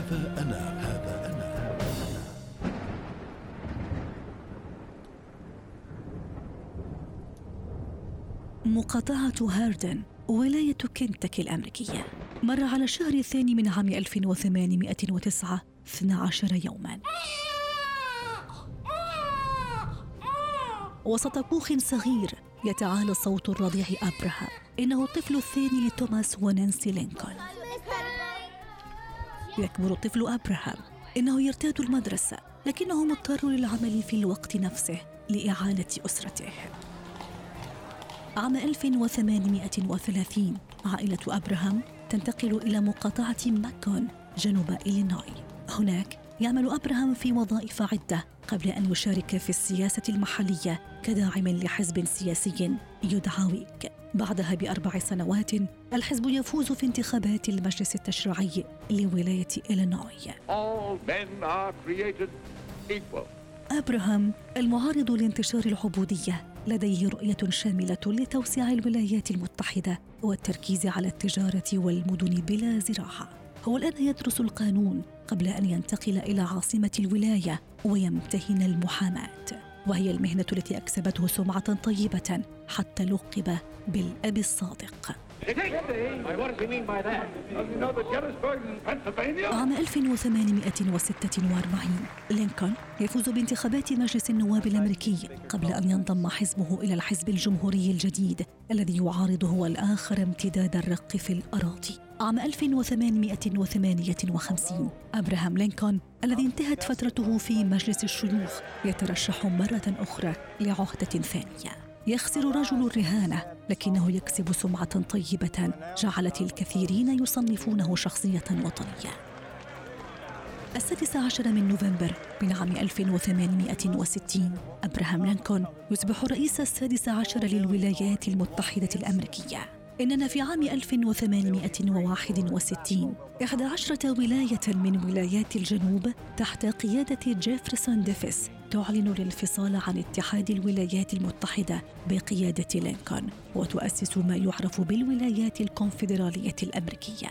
هذا أنا هذا أنا. مقاطعة هاردن ولاية كنتاكي الأمريكية. مر على الشهر الثاني من عام 1809 12 يوما. وسط كوخ صغير يتعالى صوت الرضيع أبرهام إنه الطفل الثاني لتوماس ونانسي لينكولن. يكبر الطفل أبراهام إنه يرتاد المدرسة لكنه مضطر للعمل في الوقت نفسه لإعالة أسرته. عام 1830 عائلة أبراهام تنتقل إلى مقاطعة ماكون جنوب إلينوي. هناك يعمل أبراهام في وظائف عدة قبل أن يشارك في السياسة المحلية كداعم لحزب سياسي يدعى ويك بعدها بأربع سنوات الحزب يفوز في انتخابات المجلس التشريعي لولاية إلينوي. All men are created equal. أبراهام المعارض لانتشار العبودية لديه رؤية شاملة لتوسيع الولايات المتحدة والتركيز على التجارة والمدن بلا زراعة. هو الآن يدرس القانون قبل أن ينتقل إلى عاصمة الولاية ويمتهن المحاماة وهي المهنة التي أكسبته سمعة طيبة حتى لقب بالأب الصادق? عام 1846 لينكولن يفوز بانتخابات مجلس النواب الأمريكي قبل أن ينضم حزبه إلى الحزب الجمهوري الجديد الذي يعارض هو الآخر امتداد الرق في الأراضي. عام 1858 أبراهام لينكولن الذي انتهت فترته في مجلس الشيوخ يترشح مرة أخرى لعهدة ثانية. يخسر رجل الرهانة لكنه يكسب سمعة طيبة جعلت الكثيرين يصنفونه شخصية وطنية. السادس عشر من نوفمبر من عام 1860 أبراهام لينكولن يصبح الرئيس السادس عشر للولايات المتحدة الأمريكية إننا في عام 1861 إحدى عشرة ولاية من ولايات الجنوب تحت قيادة جيفرسون ديفيس تعلن الانفصال عن اتحاد الولايات المتحدة بقيادة لينكولن وتؤسس ما يعرف بالولايات الكونفدرالية الأمريكية.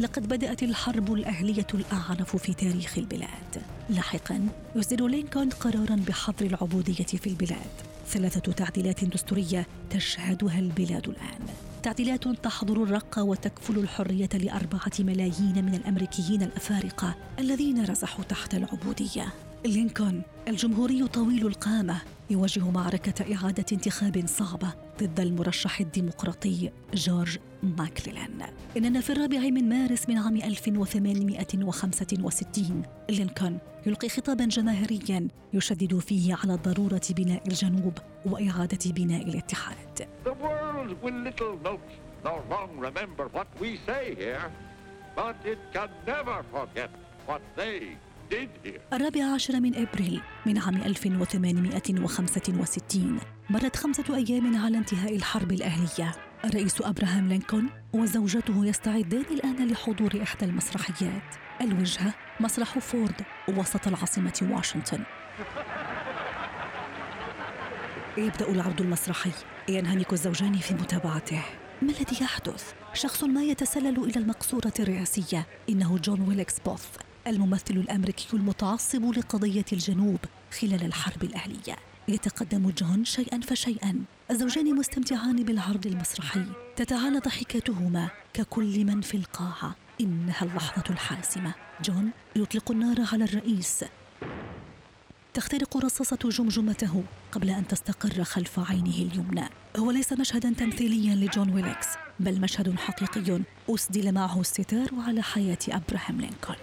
لقد بدأت الحرب الأهلية الأعنف في تاريخ البلاد. لاحقا يصدر لينكولن قرارا بحظر العبودية في البلاد. ثلاثة تعديلات دستورية تشهدها البلاد الآن. تعديلات تحظر الرق وتكفل الحرية لأربعة ملايين من الأمريكيين الأفارقة الذين رزحوا تحت العبودية. لينكولن الجمهوري طويل القامة يواجه معركة إعادة انتخاب صعبة ضد المرشح الديمقراطي جورج ماكليلان. إننا في الرابع من مارس من عام 1865 لينكولن يلقي خطابا جماهيريا يشدد فيه على ضرورة بناء الجنوب وإعادة بناء الاتحاد. The world will little note nor long remember what we say here, but it can never forget what they. الرابع عشر من إبريل من عام 1865 مرت خمسة أيام على انتهاء الحرب الأهلية. الرئيس أبراهام لينكولن وزوجته يستعدان الآن لحضور إحدى المسرحيات. الوجهة مسرح فورد وسط العاصمة واشنطن. يبدأ العرض المسرحي. ينهمك الزوجان في متابعته. ما الذي يحدث؟ شخص ما يتسلل إلى المقصورة الرئاسية. إنه جون ويلكس بوث الممثل الأمريكي المتعصب لقضية الجنوب خلال الحرب الأهلية. يتقدم جون شيئا فشيئا. الزوجان مستمتعان بالعرض المسرحي. تتعالى ضحكاتهما ككل من في القاعة. إنها اللحظة الحاسمة. جون يطلق النار على الرئيس. تخترق رصاصة جمجمته قبل أن تستقر خلف عينه اليمنى. هو ليس مشهدا تمثيليا لجون ويلكس بل مشهد حقيقي أسدل معه الستار على حياة أبراهام لينكولن.